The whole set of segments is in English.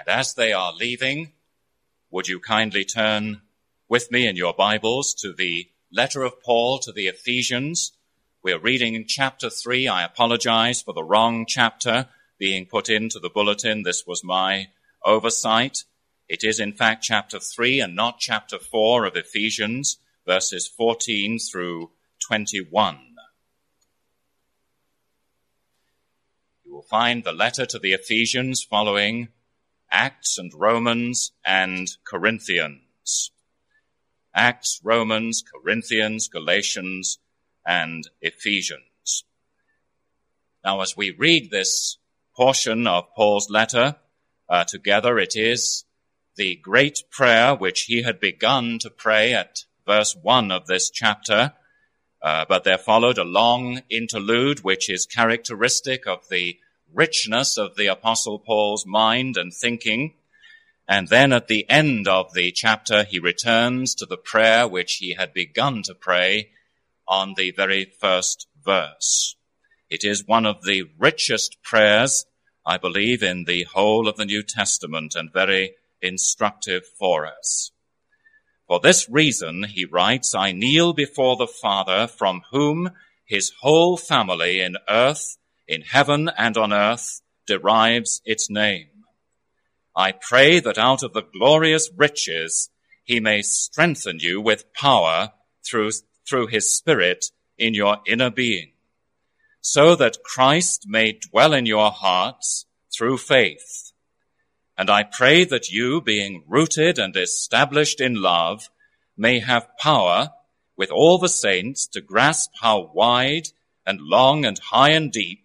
And as they are leaving, would you kindly turn with me in your Bibles to the letter of Paul to the Ephesians? We're reading in chapter 3. I apologize for the wrong chapter being put into the bulletin. This was my oversight. It is in fact chapter 3 and not chapter 4 of Ephesians, verses 14 through 21. You will find the letter to the Ephesians following Acts and Romans and Corinthians. Acts, Romans, Corinthians, Galatians, and Ephesians. Now, as we read this portion of Paul's letter uh, together, it is the great prayer which he had begun to pray at verse 1 of this chapter. Uh, but there followed a long interlude, which is characteristic of the richness of the apostle Paul's mind and thinking. And then at the end of the chapter, he returns to the prayer which he had begun to pray on the very first verse. It is one of the richest prayers, I believe, in the whole of the New Testament and very instructive for us. For this reason, he writes, I kneel before the Father from whom his whole family in earth in heaven and on earth derives its name. I pray that out of the glorious riches he may strengthen you with power through, through his spirit in your inner being, so that Christ may dwell in your hearts through faith. And I pray that you, being rooted and established in love, may have power with all the saints to grasp how wide and long and high and deep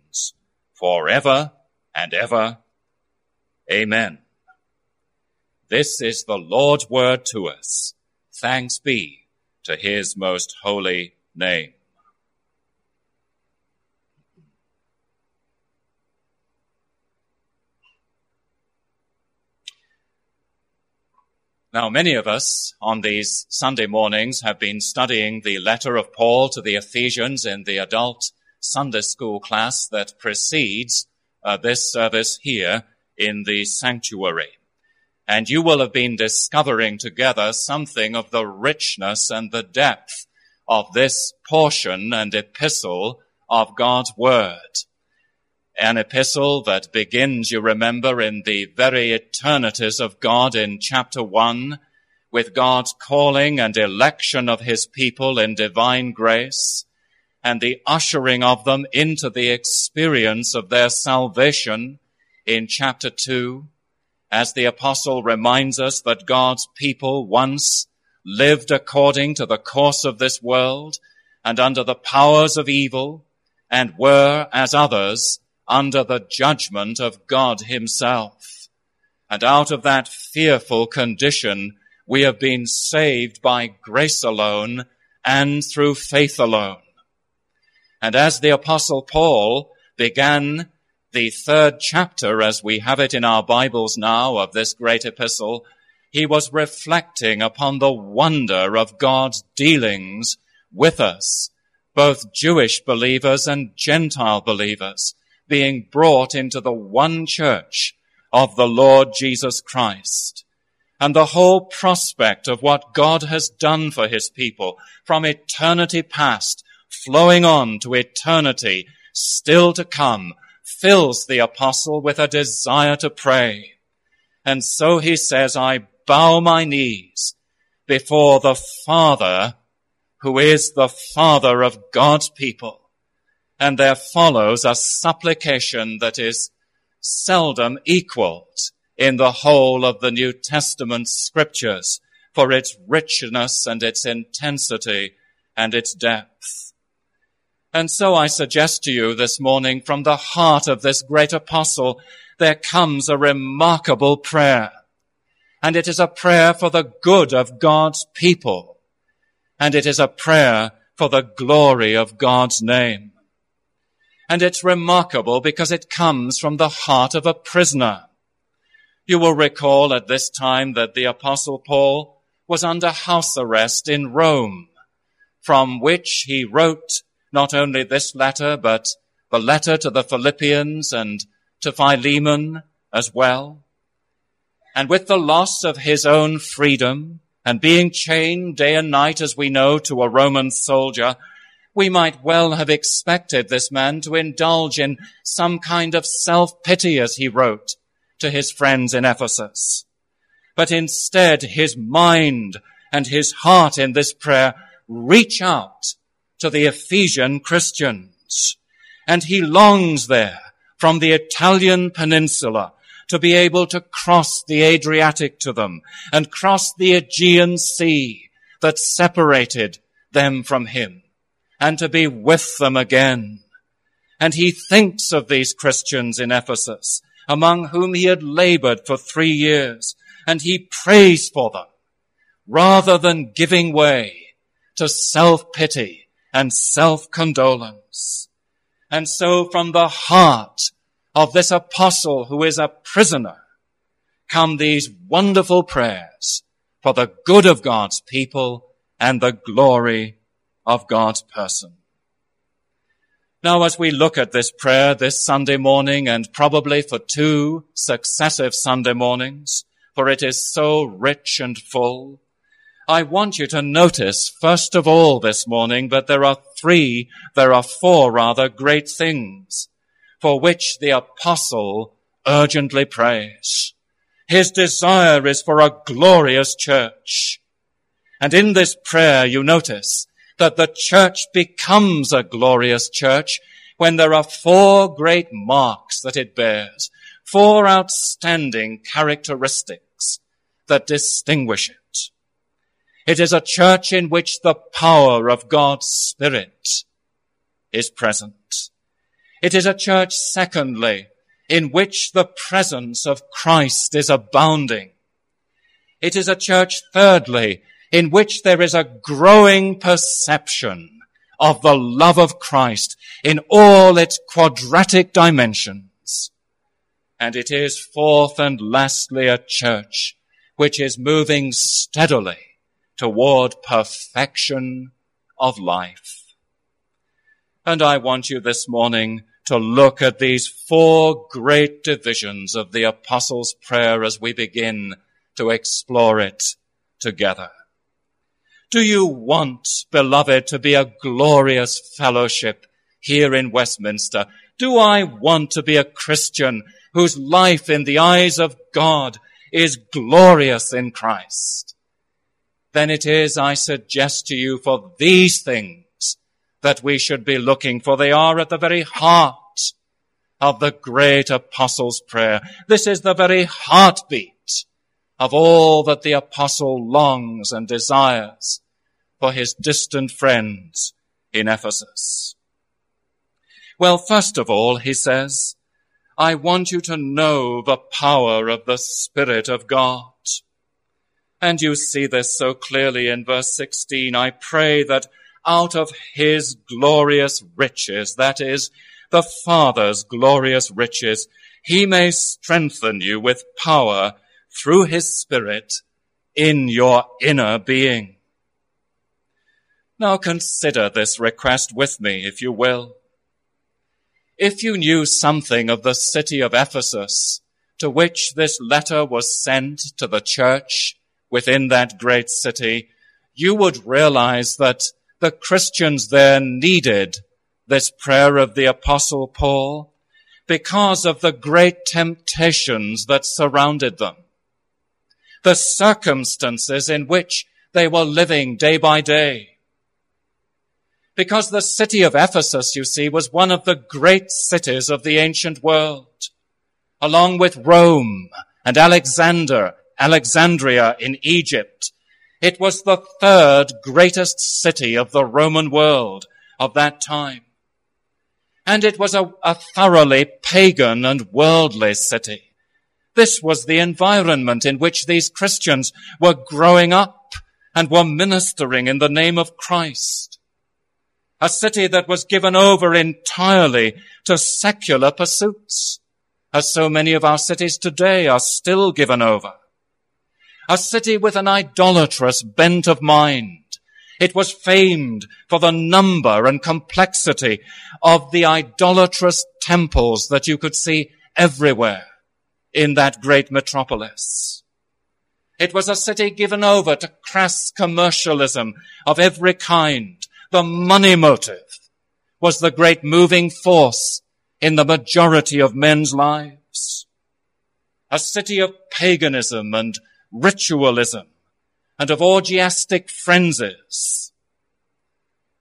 forever and ever. Amen. This is the Lord's word to us. Thanks be to his most holy name. Now, many of us on these Sunday mornings have been studying the letter of Paul to the Ephesians in the adult Sunday school class that precedes uh, this service here in the sanctuary. And you will have been discovering together something of the richness and the depth of this portion and epistle of God's Word. An epistle that begins, you remember, in the very eternities of God in chapter one, with God's calling and election of his people in divine grace, and the ushering of them into the experience of their salvation in chapter 2, as the apostle reminds us that God's people once lived according to the course of this world and under the powers of evil and were, as others, under the judgment of God himself. And out of that fearful condition, we have been saved by grace alone and through faith alone. And as the apostle Paul began the third chapter as we have it in our Bibles now of this great epistle, he was reflecting upon the wonder of God's dealings with us, both Jewish believers and Gentile believers being brought into the one church of the Lord Jesus Christ. And the whole prospect of what God has done for his people from eternity past flowing on to eternity still to come, fills the apostle with a desire to pray. And so he says, I bow my knees before the Father who is the Father of God's people. And there follows a supplication that is seldom equaled in the whole of the New Testament scriptures for its richness and its intensity and its depth. And so I suggest to you this morning from the heart of this great apostle, there comes a remarkable prayer. And it is a prayer for the good of God's people. And it is a prayer for the glory of God's name. And it's remarkable because it comes from the heart of a prisoner. You will recall at this time that the apostle Paul was under house arrest in Rome, from which he wrote not only this letter, but the letter to the Philippians and to Philemon as well. And with the loss of his own freedom and being chained day and night, as we know, to a Roman soldier, we might well have expected this man to indulge in some kind of self-pity as he wrote to his friends in Ephesus. But instead, his mind and his heart in this prayer reach out to the Ephesian Christians. And he longs there from the Italian peninsula to be able to cross the Adriatic to them and cross the Aegean Sea that separated them from him and to be with them again. And he thinks of these Christians in Ephesus among whom he had labored for three years and he prays for them rather than giving way to self-pity and self-condolence. And so from the heart of this apostle who is a prisoner come these wonderful prayers for the good of God's people and the glory of God's person. Now, as we look at this prayer this Sunday morning and probably for two successive Sunday mornings, for it is so rich and full, I want you to notice, first of all this morning, that there are three, there are four rather great things for which the apostle urgently prays. His desire is for a glorious church. And in this prayer, you notice that the church becomes a glorious church when there are four great marks that it bears, four outstanding characteristics that distinguish it. It is a church in which the power of God's Spirit is present. It is a church, secondly, in which the presence of Christ is abounding. It is a church, thirdly, in which there is a growing perception of the love of Christ in all its quadratic dimensions. And it is fourth and lastly a church which is moving steadily toward perfection of life. And I want you this morning to look at these four great divisions of the apostles' prayer as we begin to explore it together. Do you want, beloved, to be a glorious fellowship here in Westminster? Do I want to be a Christian whose life in the eyes of God is glorious in Christ? Then it is, I suggest to you, for these things that we should be looking, for they are at the very heart of the great apostle's prayer. This is the very heartbeat of all that the apostle longs and desires for his distant friends in Ephesus. Well, first of all, he says, I want you to know the power of the Spirit of God. And you see this so clearly in verse 16. I pray that out of his glorious riches, that is, the Father's glorious riches, he may strengthen you with power through his Spirit in your inner being. Now consider this request with me, if you will. If you knew something of the city of Ephesus, to which this letter was sent to the church within that great city, you would realize that the Christians there needed this prayer of the apostle Paul because of the great temptations that surrounded them. The circumstances in which they were living day by day. Because the city of Ephesus, you see, was one of the great cities of the ancient world, along with Rome and Alexander, Alexandria in Egypt. It was the third greatest city of the Roman world of that time. And it was a, a thoroughly pagan and worldly city. This was the environment in which these Christians were growing up and were ministering in the name of Christ. A city that was given over entirely to secular pursuits, as so many of our cities today are still given over. A city with an idolatrous bent of mind. It was famed for the number and complexity of the idolatrous temples that you could see everywhere in that great metropolis. It was a city given over to crass commercialism of every kind. The money motive was the great moving force in the majority of men's lives. A city of paganism and ritualism and of orgiastic frenzies.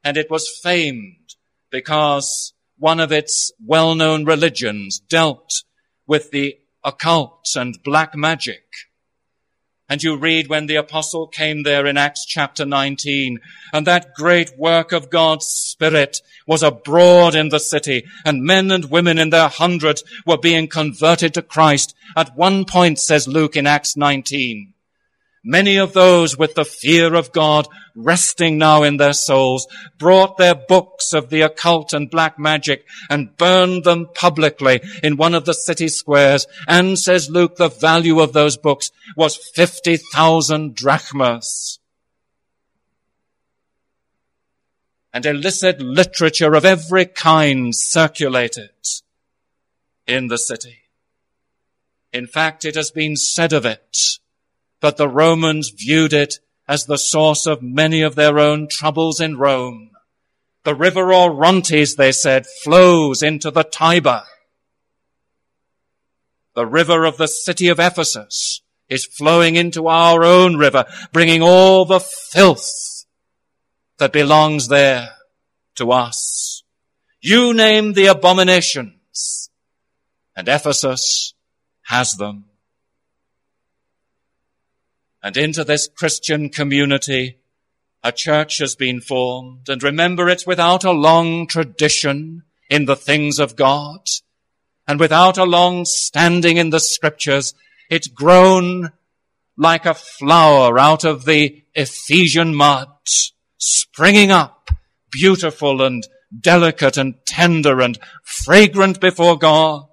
And it was famed because one of its well-known religions dealt with the occult and black magic. And you read when the apostle came there in Acts chapter 19, and that great work of God's Spirit was abroad in the city, and men and women in their hundreds were being converted to Christ. At one point, says Luke in Acts 19, Many of those with the fear of God resting now in their souls brought their books of the occult and black magic and burned them publicly in one of the city squares. And says Luke, the value of those books was 50,000 drachmas. And illicit literature of every kind circulated in the city. In fact, it has been said of it but the Romans viewed it as the source of many of their own troubles in Rome. The river Orontes, they said, flows into the Tiber. The river of the city of Ephesus is flowing into our own river, bringing all the filth that belongs there to us. You name the abominations, and Ephesus has them. And into this Christian community, a church has been formed. And remember, it's without a long tradition in the things of God and without a long standing in the scriptures. It's grown like a flower out of the Ephesian mud, springing up beautiful and delicate and tender and fragrant before God.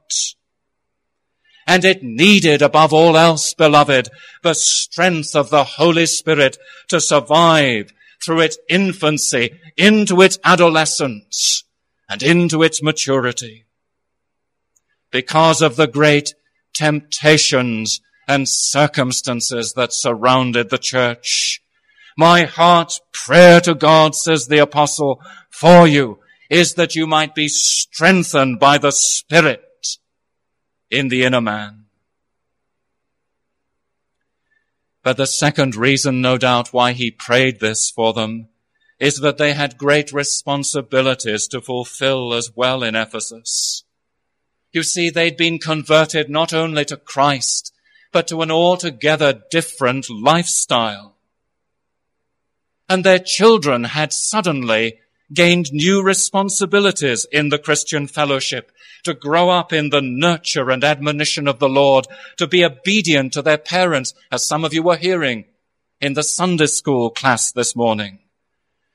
And it needed above all else, beloved, the strength of the Holy Spirit to survive through its infancy into its adolescence and into its maturity. Because of the great temptations and circumstances that surrounded the church. My heart's prayer to God, says the apostle, for you is that you might be strengthened by the Spirit in the inner man. But the second reason, no doubt, why he prayed this for them is that they had great responsibilities to fulfill as well in Ephesus. You see, they'd been converted not only to Christ, but to an altogether different lifestyle. And their children had suddenly gained new responsibilities in the Christian fellowship to grow up in the nurture and admonition of the Lord, to be obedient to their parents, as some of you were hearing in the Sunday school class this morning.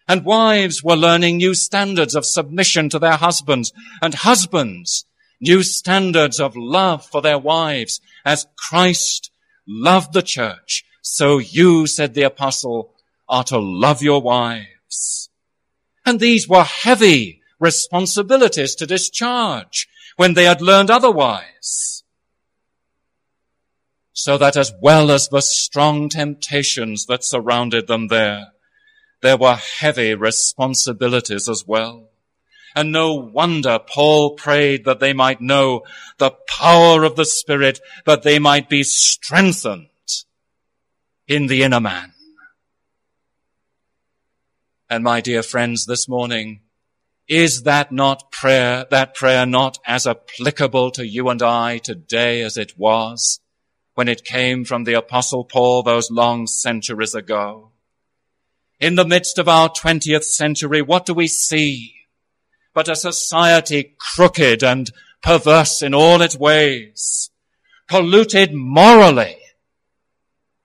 And wives were learning new standards of submission to their husbands, and husbands new standards of love for their wives, as Christ loved the church. So you, said the apostle, are to love your wives. And these were heavy responsibilities to discharge when they had learned otherwise. So that as well as the strong temptations that surrounded them there, there were heavy responsibilities as well. And no wonder Paul prayed that they might know the power of the Spirit, that they might be strengthened in the inner man. And my dear friends, this morning, is that not prayer, that prayer not as applicable to you and I today as it was when it came from the apostle Paul those long centuries ago? In the midst of our 20th century, what do we see but a society crooked and perverse in all its ways? polluted morally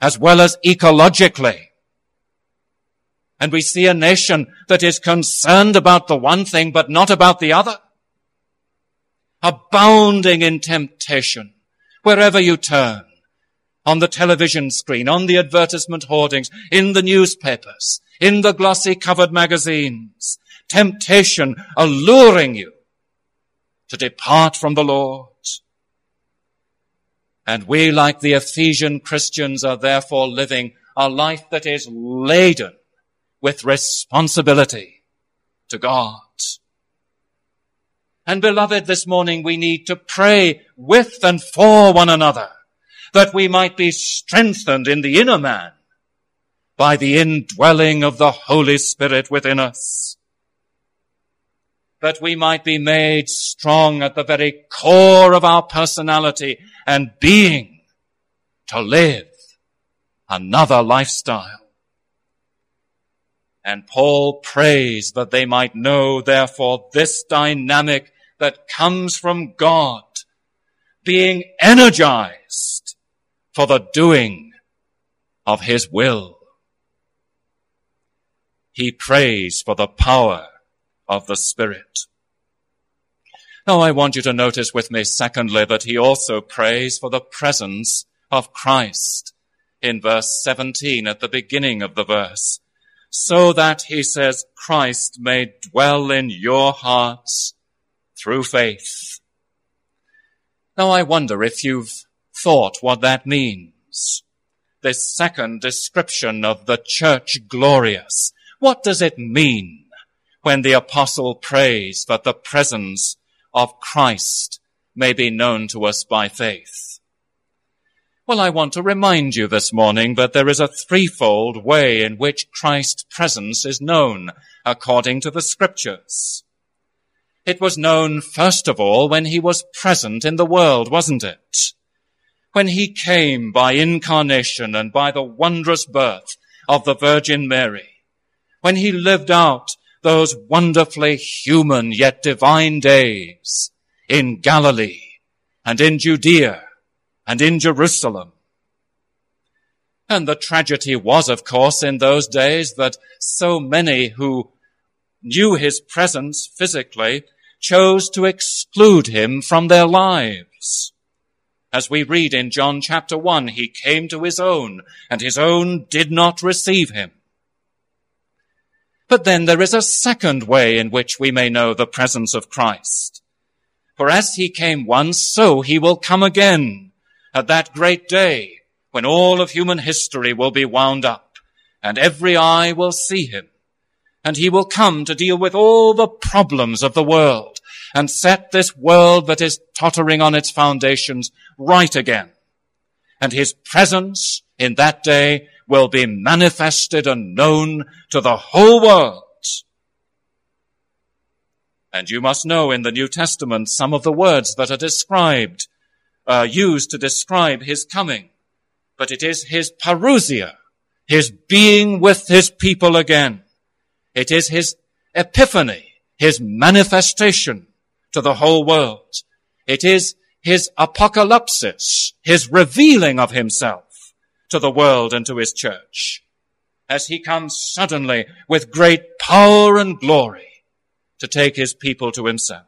as well as ecologically. And we see a nation that is concerned about the one thing but not about the other. Abounding in temptation wherever you turn. On the television screen, on the advertisement hoardings, in the newspapers, in the glossy covered magazines. Temptation alluring you to depart from the Lord. And we, like the Ephesian Christians, are therefore living a life that is laden with responsibility to God. And beloved, this morning we need to pray with and for one another that we might be strengthened in the inner man by the indwelling of the Holy Spirit within us. That we might be made strong at the very core of our personality and being to live another lifestyle. And Paul prays that they might know, therefore, this dynamic that comes from God, being energized for the doing of his will. He prays for the power of the Spirit. Now I want you to notice with me, secondly, that he also prays for the presence of Christ in verse 17 at the beginning of the verse. So that, he says, Christ may dwell in your hearts through faith. Now I wonder if you've thought what that means. This second description of the church glorious. What does it mean when the apostle prays that the presence of Christ may be known to us by faith. Well, I want to remind you this morning that there is a threefold way in which Christ's presence is known according to the scriptures. It was known first of all when he was present in the world, wasn't it? When he came by incarnation and by the wondrous birth of the Virgin Mary. When he lived out those wonderfully human yet divine days in Galilee and in Judea and in Jerusalem. And the tragedy was, of course, in those days that so many who knew his presence physically chose to exclude him from their lives. As we read in John chapter 1, he came to his own, and his own did not receive him. But then there is a second way in which we may know the presence of Christ. For as he came once, so he will come again at that great day when all of human history will be wound up and every eye will see him. And he will come to deal with all the problems of the world and set this world that is tottering on its foundations right again. And his presence in that day will be manifested and known to the whole world. And you must know in the New Testament some of the words that are described, uh, used to describe his coming. But it is his parousia, his being with his people again. It is his epiphany, his manifestation to the whole world. It is his apocalypsis, his revealing of himself to the world and to his church as he comes suddenly with great power and glory to take his people to himself.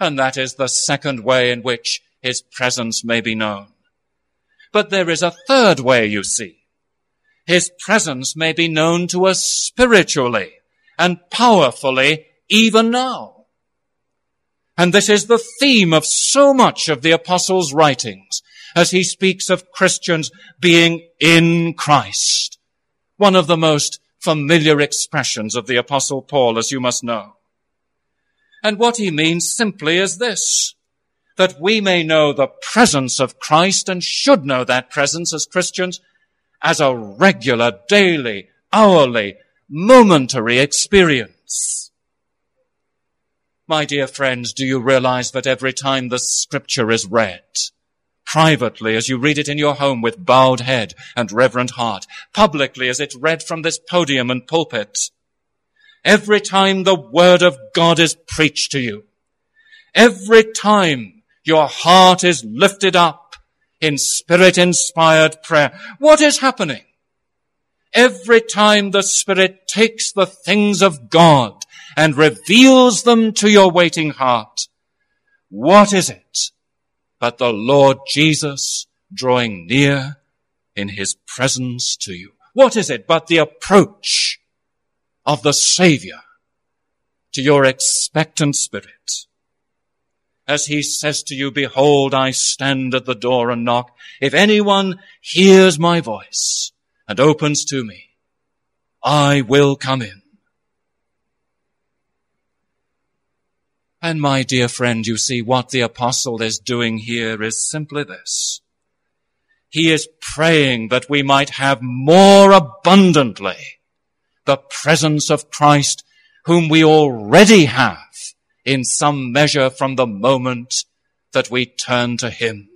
And that is the second way in which his presence may be known. But there is a third way, you see. His presence may be known to us spiritually and powerfully even now. And this is the theme of so much of the apostles' writings as he speaks of Christians being in Christ. One of the most familiar expressions of the apostle Paul, as you must know. And what he means simply is this, that we may know the presence of Christ and should know that presence as Christians as a regular, daily, hourly, momentary experience. My dear friends, do you realize that every time the scripture is read, privately as you read it in your home with bowed head and reverent heart, publicly as it's read from this podium and pulpit. Every time the word of God is preached to you, every time your heart is lifted up in spirit inspired prayer. What is happening? Every time the Spirit takes the things of God and reveals them to your waiting heart, what is it but the Lord Jesus drawing near in his presence to you? What is it but the approach of the Savior to your expectant spirit? As he says to you, behold, I stand at the door and knock. If anyone hears my voice and opens to me, I will come in. And my dear friend, you see what the apostle is doing here is simply this. He is praying that we might have more abundantly the presence of Christ whom we already have in some measure from the moment that we turn to Him.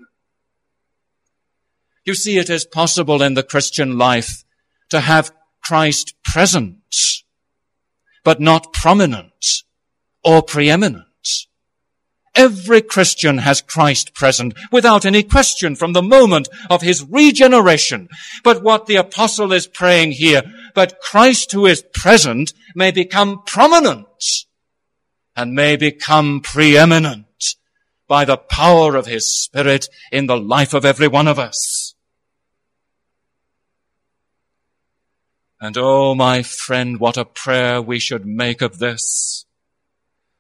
You see, it is possible in the Christian life to have Christ present, but not prominent or preeminent. Every Christian has Christ present without any question from the moment of his regeneration. But what the apostle is praying here, that Christ who is present may become prominent and may become preeminent by the power of his spirit in the life of every one of us. And oh, my friend, what a prayer we should make of this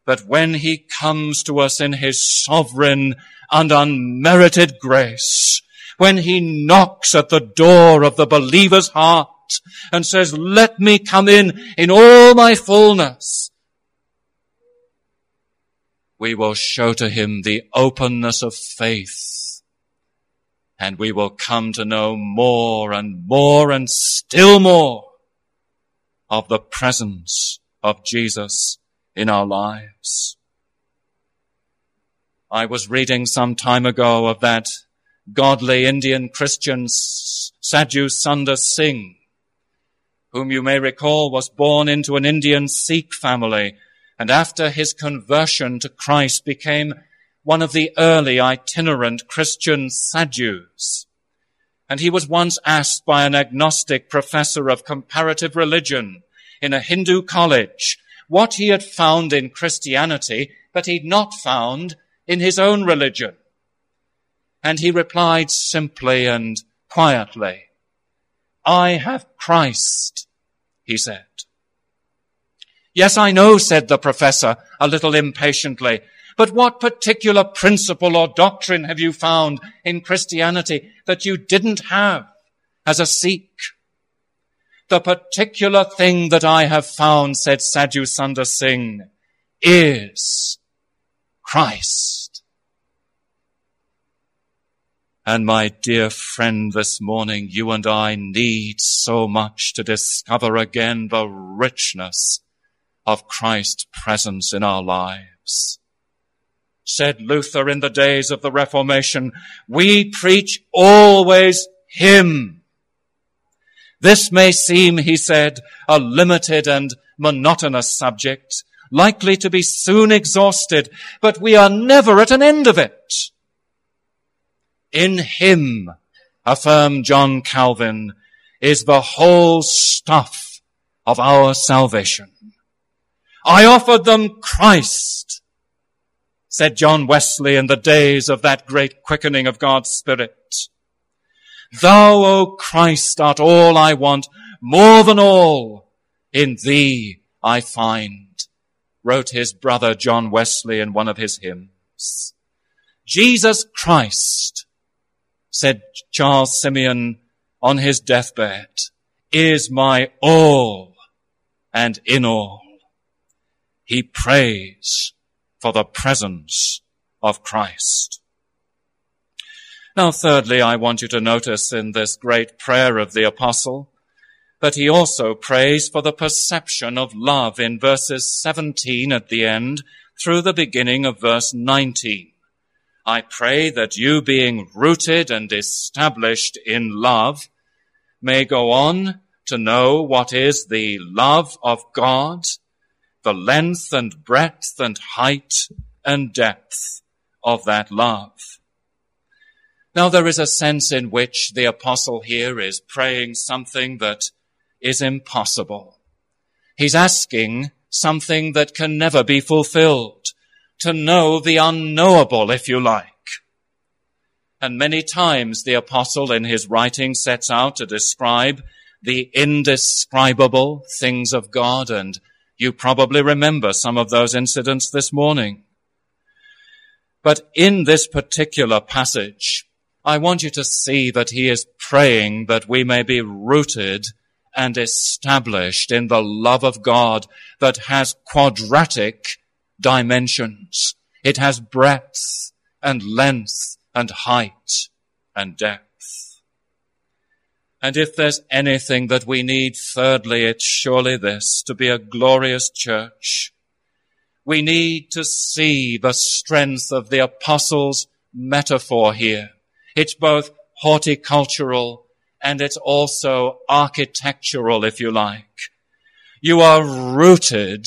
that when he comes to us in his sovereign and unmerited grace, when he knocks at the door of the believer's heart and says, let me come in in all my fullness, we will show to him the openness of faith and we will come to know more and more and still more of the presence of Jesus in our lives. I was reading some time ago of that godly Indian Christian Sadhu Sundar Singh, whom you may recall was born into an Indian Sikh family and after his conversion to Christ became one of the early itinerant Christian sadhus. And he was once asked by an agnostic professor of comparative religion in a Hindu college what he had found in Christianity that he'd not found in his own religion. And he replied simply and quietly, I have Christ, he said. Yes, I know, said the professor a little impatiently, but what particular principle or doctrine have you found in Christianity that you didn't have as a Sikh? The particular thing that I have found, said Sadhu Sundar Singh, is Christ. And my dear friend, this morning, you and I need so much to discover again the richness of Christ's presence in our lives. Said Luther in the days of the Reformation, we preach always Him this may seem, he said, a limited and monotonous subject, likely to be soon exhausted, but we are never at an end of it. In him, affirmed John Calvin, is the whole stuff of our salvation. I offered them Christ, said John Wesley in the days of that great quickening of God's Spirit. Thou, O Christ, art all I want, more than all in thee I find, wrote his brother John Wesley in one of his hymns. Jesus Christ, said Charles Simeon on his deathbed, is my all and in all. He prays for the presence of Christ. Now, thirdly, I want you to notice in this great prayer of the apostle that he also prays for the perception of love in verses 17 at the end through the beginning of verse 19. I pray that you being rooted and established in love may go on to know what is the love of God, the length and breadth and height and depth of that love. Now there is a sense in which the apostle here is praying something that is impossible. He's asking something that can never be fulfilled, to know the unknowable, if you like. And many times the apostle in his writing sets out to describe the indescribable things of God, and you probably remember some of those incidents this morning. But in this particular passage, I want you to see that he is praying that we may be rooted and established in the love of God that has quadratic dimensions. It has breadth and length and height and depth. And if there's anything that we need, thirdly, it's surely this, to be a glorious church. We need to see the strength of the apostles' metaphor here. It's both horticultural and it's also architectural, if you like. You are rooted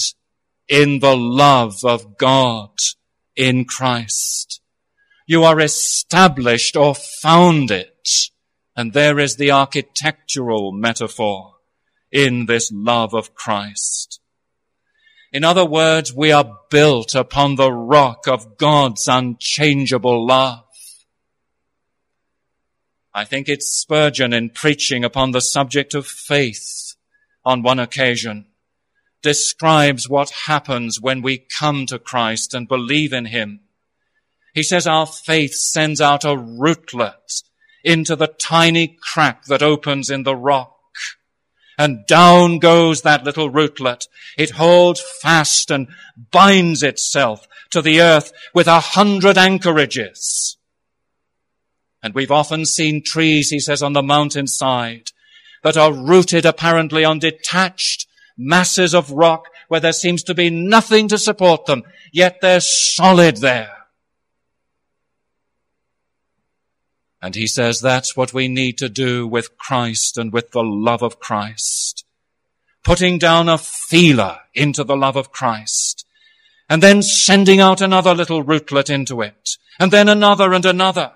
in the love of God in Christ. You are established or founded, and there is the architectural metaphor in this love of Christ. In other words, we are built upon the rock of God's unchangeable love. I think it's Spurgeon in preaching upon the subject of faith on one occasion describes what happens when we come to Christ and believe in Him. He says our faith sends out a rootlet into the tiny crack that opens in the rock. And down goes that little rootlet. It holds fast and binds itself to the earth with a hundred anchorages. And we've often seen trees, he says, on the mountainside that are rooted apparently on detached masses of rock where there seems to be nothing to support them, yet they're solid there. And he says that's what we need to do with Christ and with the love of Christ. Putting down a feeler into the love of Christ and then sending out another little rootlet into it and then another and another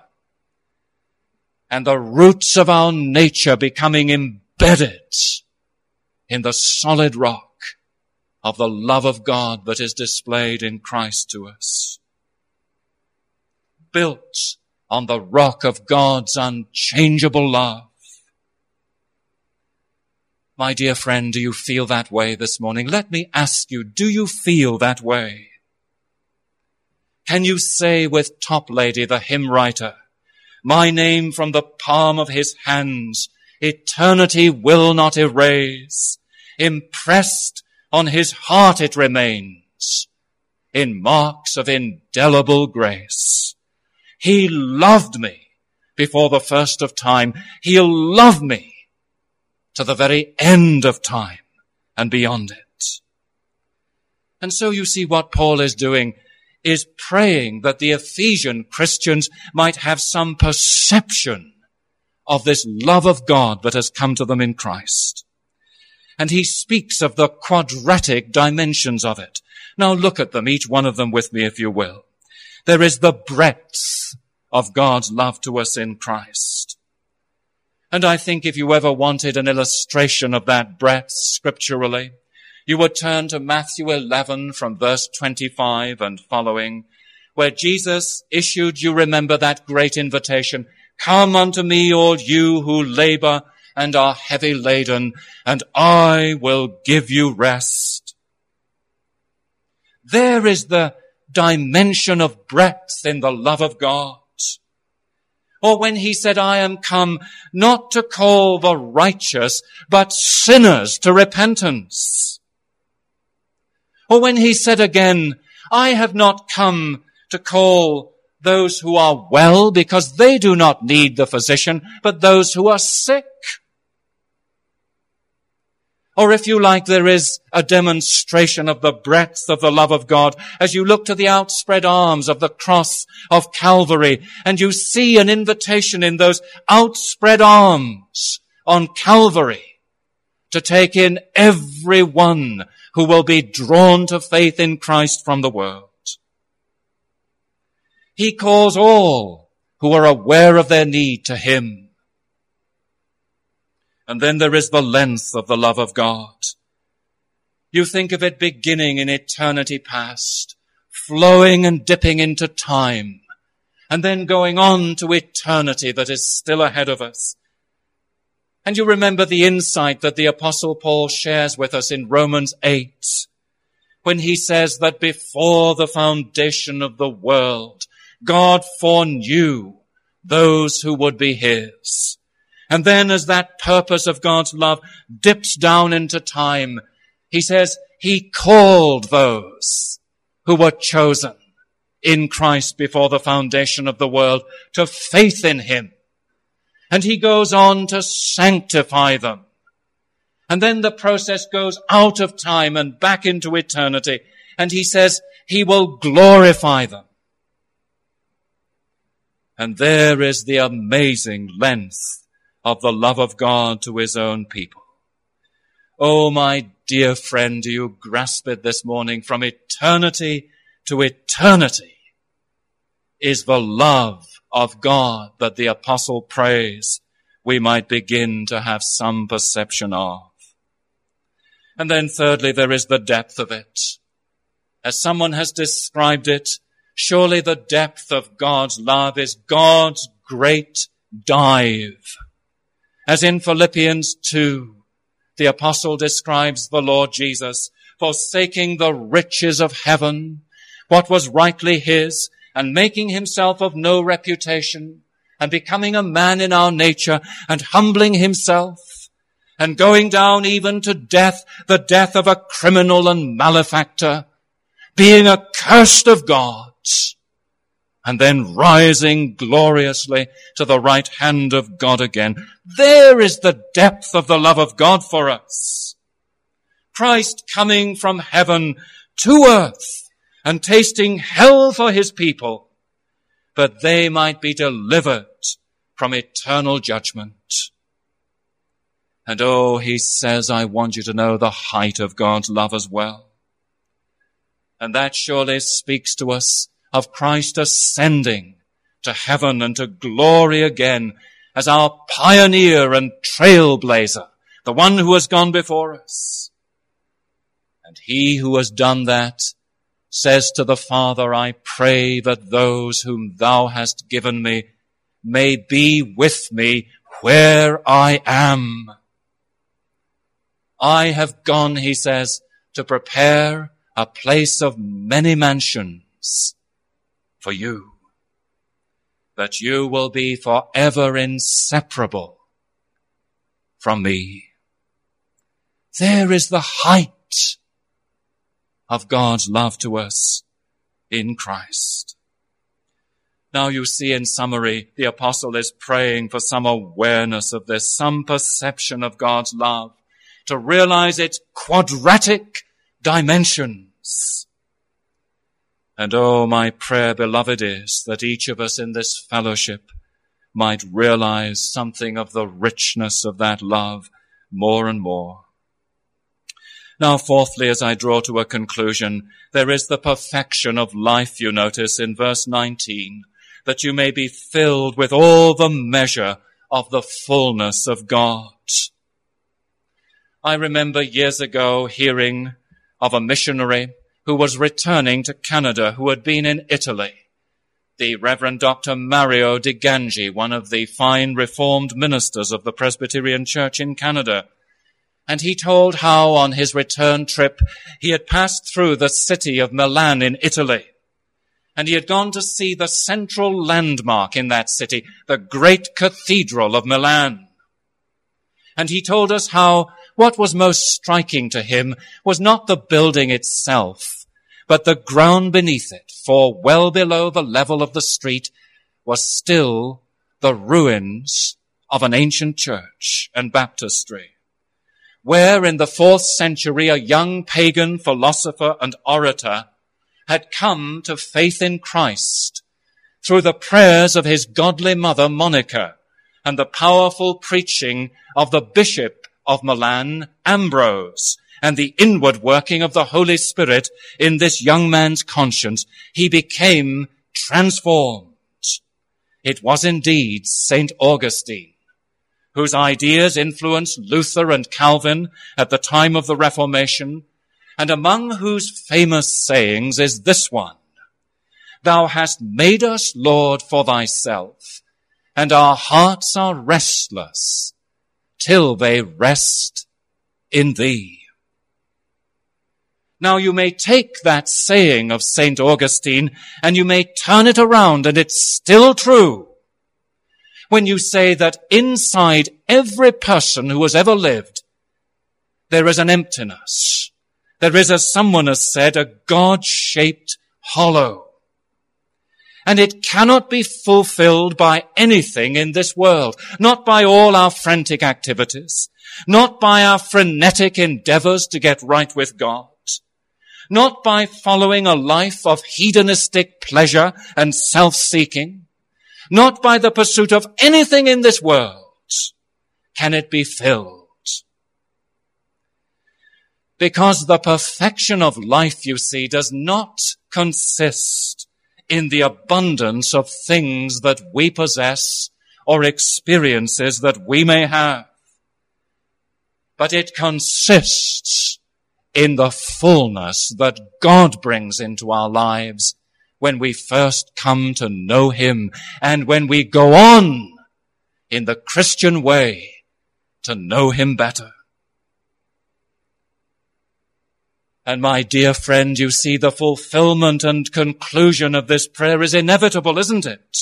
and the roots of our nature becoming embedded in the solid rock of the love of God that is displayed in Christ to us. Built on the rock of God's unchangeable love. My dear friend, do you feel that way this morning? Let me ask you, do you feel that way? Can you say with Toplady, the hymn writer, my name from the palm of his hands. Eternity will not erase. Impressed on his heart it remains in marks of indelible grace. He loved me before the first of time. He'll love me to the very end of time and beyond it. And so you see what Paul is doing is praying that the Ephesian Christians might have some perception of this love of God that has come to them in Christ. And he speaks of the quadratic dimensions of it. Now look at them, each one of them with me, if you will. There is the breadth of God's love to us in Christ. And I think if you ever wanted an illustration of that breadth scripturally, you would turn to Matthew 11 from verse 25 and following, where Jesus issued, you remember that great invitation, come unto me all you who labor and are heavy laden, and I will give you rest. There is the dimension of breadth in the love of God. Or when he said, I am come not to call the righteous, but sinners to repentance. Or when he said again, I have not come to call those who are well because they do not need the physician, but those who are sick. Or if you like, there is a demonstration of the breadth of the love of God as you look to the outspread arms of the cross of Calvary and you see an invitation in those outspread arms on Calvary to take in every one who will be drawn to faith in Christ from the world. He calls all who are aware of their need to Him. And then there is the length of the love of God. You think of it beginning in eternity past, flowing and dipping into time, and then going on to eternity that is still ahead of us. And you remember the insight that the apostle Paul shares with us in Romans 8, when he says that before the foundation of the world, God foreknew those who would be his. And then as that purpose of God's love dips down into time, he says he called those who were chosen in Christ before the foundation of the world to faith in him. And he goes on to sanctify them. And then the process goes out of time and back into eternity. And he says he will glorify them. And there is the amazing length of the love of God to his own people. Oh, my dear friend, do you grasp it this morning from eternity to eternity is the love of God that the apostle prays we might begin to have some perception of. And then thirdly, there is the depth of it. As someone has described it, surely the depth of God's love is God's great dive. As in Philippians 2, the apostle describes the Lord Jesus forsaking the riches of heaven, what was rightly his, and making himself of no reputation, and becoming a man in our nature, and humbling himself, and going down even to death, the death of a criminal and malefactor, being accursed of God, and then rising gloriously to the right hand of God again. There is the depth of the love of God for us. Christ coming from heaven to earth and tasting hell for his people, but they might be delivered from eternal judgment. And oh, he says, I want you to know the height of God's love as well. And that surely speaks to us of Christ ascending to heaven and to glory again as our pioneer and trailblazer, the one who has gone before us. And he who has done that says to the Father, I pray that those whom thou hast given me may be with me where I am. I have gone, he says, to prepare a place of many mansions for you, that you will be forever inseparable from me. There is the height of God's love to us in Christ. Now you see in summary, the apostle is praying for some awareness of this, some perception of God's love, to realize its quadratic dimensions. And oh, my prayer, beloved, is that each of us in this fellowship might realize something of the richness of that love more and more. Now, fourthly, as I draw to a conclusion, there is the perfection of life, you notice in verse 19, that you may be filled with all the measure of the fullness of God. I remember years ago hearing of a missionary who was returning to Canada who had been in Italy. The Reverend Dr. Mario De Gangi, one of the fine reformed ministers of the Presbyterian Church in Canada, and he told how on his return trip he had passed through the city of Milan in Italy. And he had gone to see the central landmark in that city, the great cathedral of Milan. And he told us how what was most striking to him was not the building itself, but the ground beneath it, for well below the level of the street was still the ruins of an ancient church and baptistry where in the fourth century a young pagan philosopher and orator had come to faith in Christ through the prayers of his godly mother Monica and the powerful preaching of the bishop of Milan, Ambrose, and the inward working of the Holy Spirit in this young man's conscience, he became transformed. it was indeed St. Augustine, whose ideas influenced Luther and Calvin at the time of the Reformation, and among whose famous sayings is this one, Thou hast made us, Lord, for thyself, and our hearts are restless till they rest in thee. Now you may take that saying of St. Augustine and you may turn it around and it's still true. When you say that inside every person who has ever lived, there is an emptiness. There is, as someone has said, a God-shaped hollow. And it cannot be fulfilled by anything in this world, not by all our frantic activities, not by our frenetic endeavors to get right with God, not by following a life of hedonistic pleasure and self-seeking, not by the pursuit of anything in this world can it be filled. Because the perfection of life, you see, does not consist in the abundance of things that we possess or experiences that we may have. But it consists in the fullness that God brings into our lives when we first come to know Him and when we go on in the Christian way to know Him better. And my dear friend, you see the fulfillment and conclusion of this prayer is inevitable, isn't it?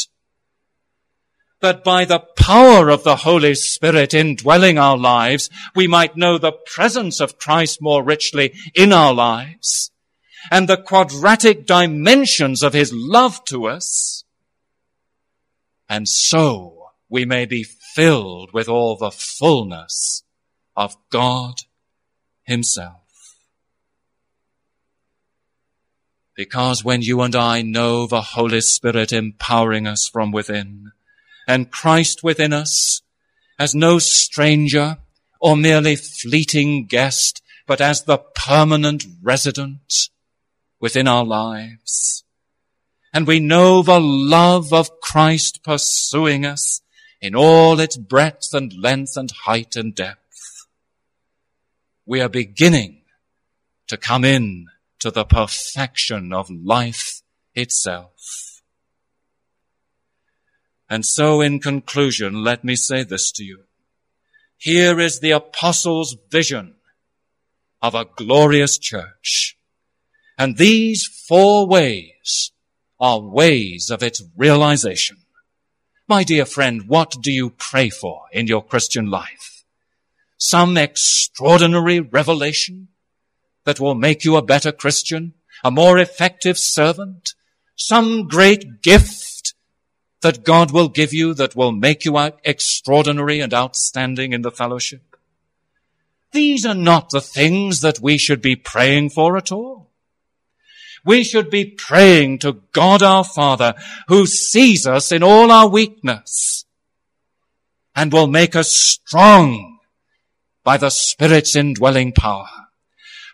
that by the power of the Holy Spirit indwelling our lives, we might know the presence of Christ more richly in our lives and the quadratic dimensions of his love to us. And so we may be filled with all the fullness of God himself. Because when you and I know the Holy Spirit empowering us from within, and Christ within us as no stranger or merely fleeting guest, but as the permanent resident within our lives. And we know the love of Christ pursuing us in all its breadth and length and height and depth. We are beginning to come in to the perfection of life itself. And so in conclusion, let me say this to you. Here is the apostle's vision of a glorious church. And these four ways are ways of its realization. My dear friend, what do you pray for in your Christian life? Some extraordinary revelation that will make you a better Christian, a more effective servant, some great gift that God will give you that will make you extraordinary and outstanding in the fellowship? These are not the things that we should be praying for at all. We should be praying to God our Father who sees us in all our weakness and will make us strong by the Spirit's indwelling power,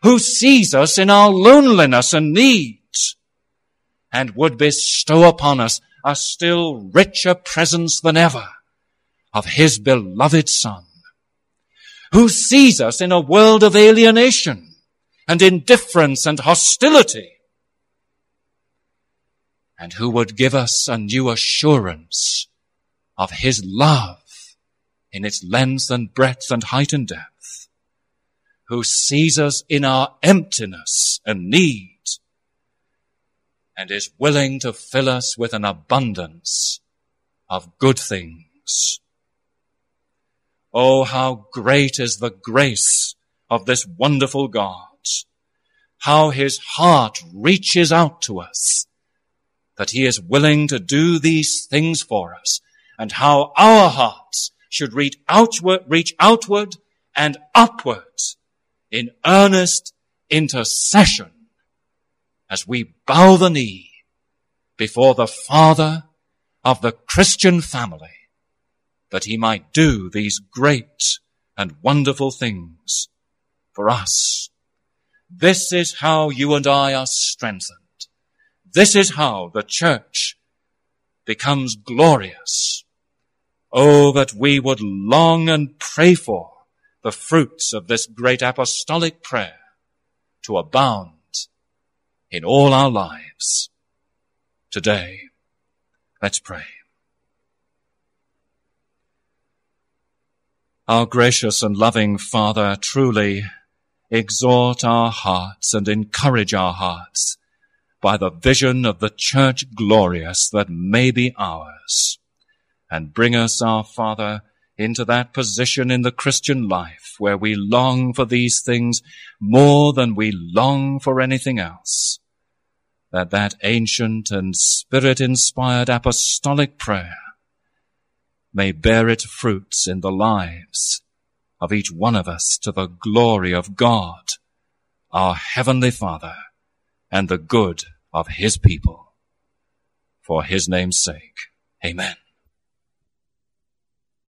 who sees us in our loneliness and needs and would bestow upon us a still richer presence than ever of his beloved son, who sees us in a world of alienation and indifference and hostility, and who would give us a new assurance of his love in its length and breadth and height and depth, who sees us in our emptiness and need, and is willing to fill us with an abundance of good things. Oh, how great is the grace of this wonderful God. How his heart reaches out to us, that he is willing to do these things for us, and how our hearts should reach outward, reach outward and upward in earnest intercession as we bow the knee before the Father of the Christian family that he might do these great and wonderful things for us. This is how you and I are strengthened. This is how the church becomes glorious. Oh, that we would long and pray for the fruits of this great apostolic prayer to abound in all our lives. Today, let's pray. Our gracious and loving Father, truly exhort our hearts and encourage our hearts by the vision of the church glorious that may be ours and bring us, our Father, into that position in the Christian life where we long for these things more than we long for anything else. That that ancient and spirit inspired apostolic prayer may bear its fruits in the lives of each one of us to the glory of God, our Heavenly Father, and the good of His people. For His name's sake. Amen.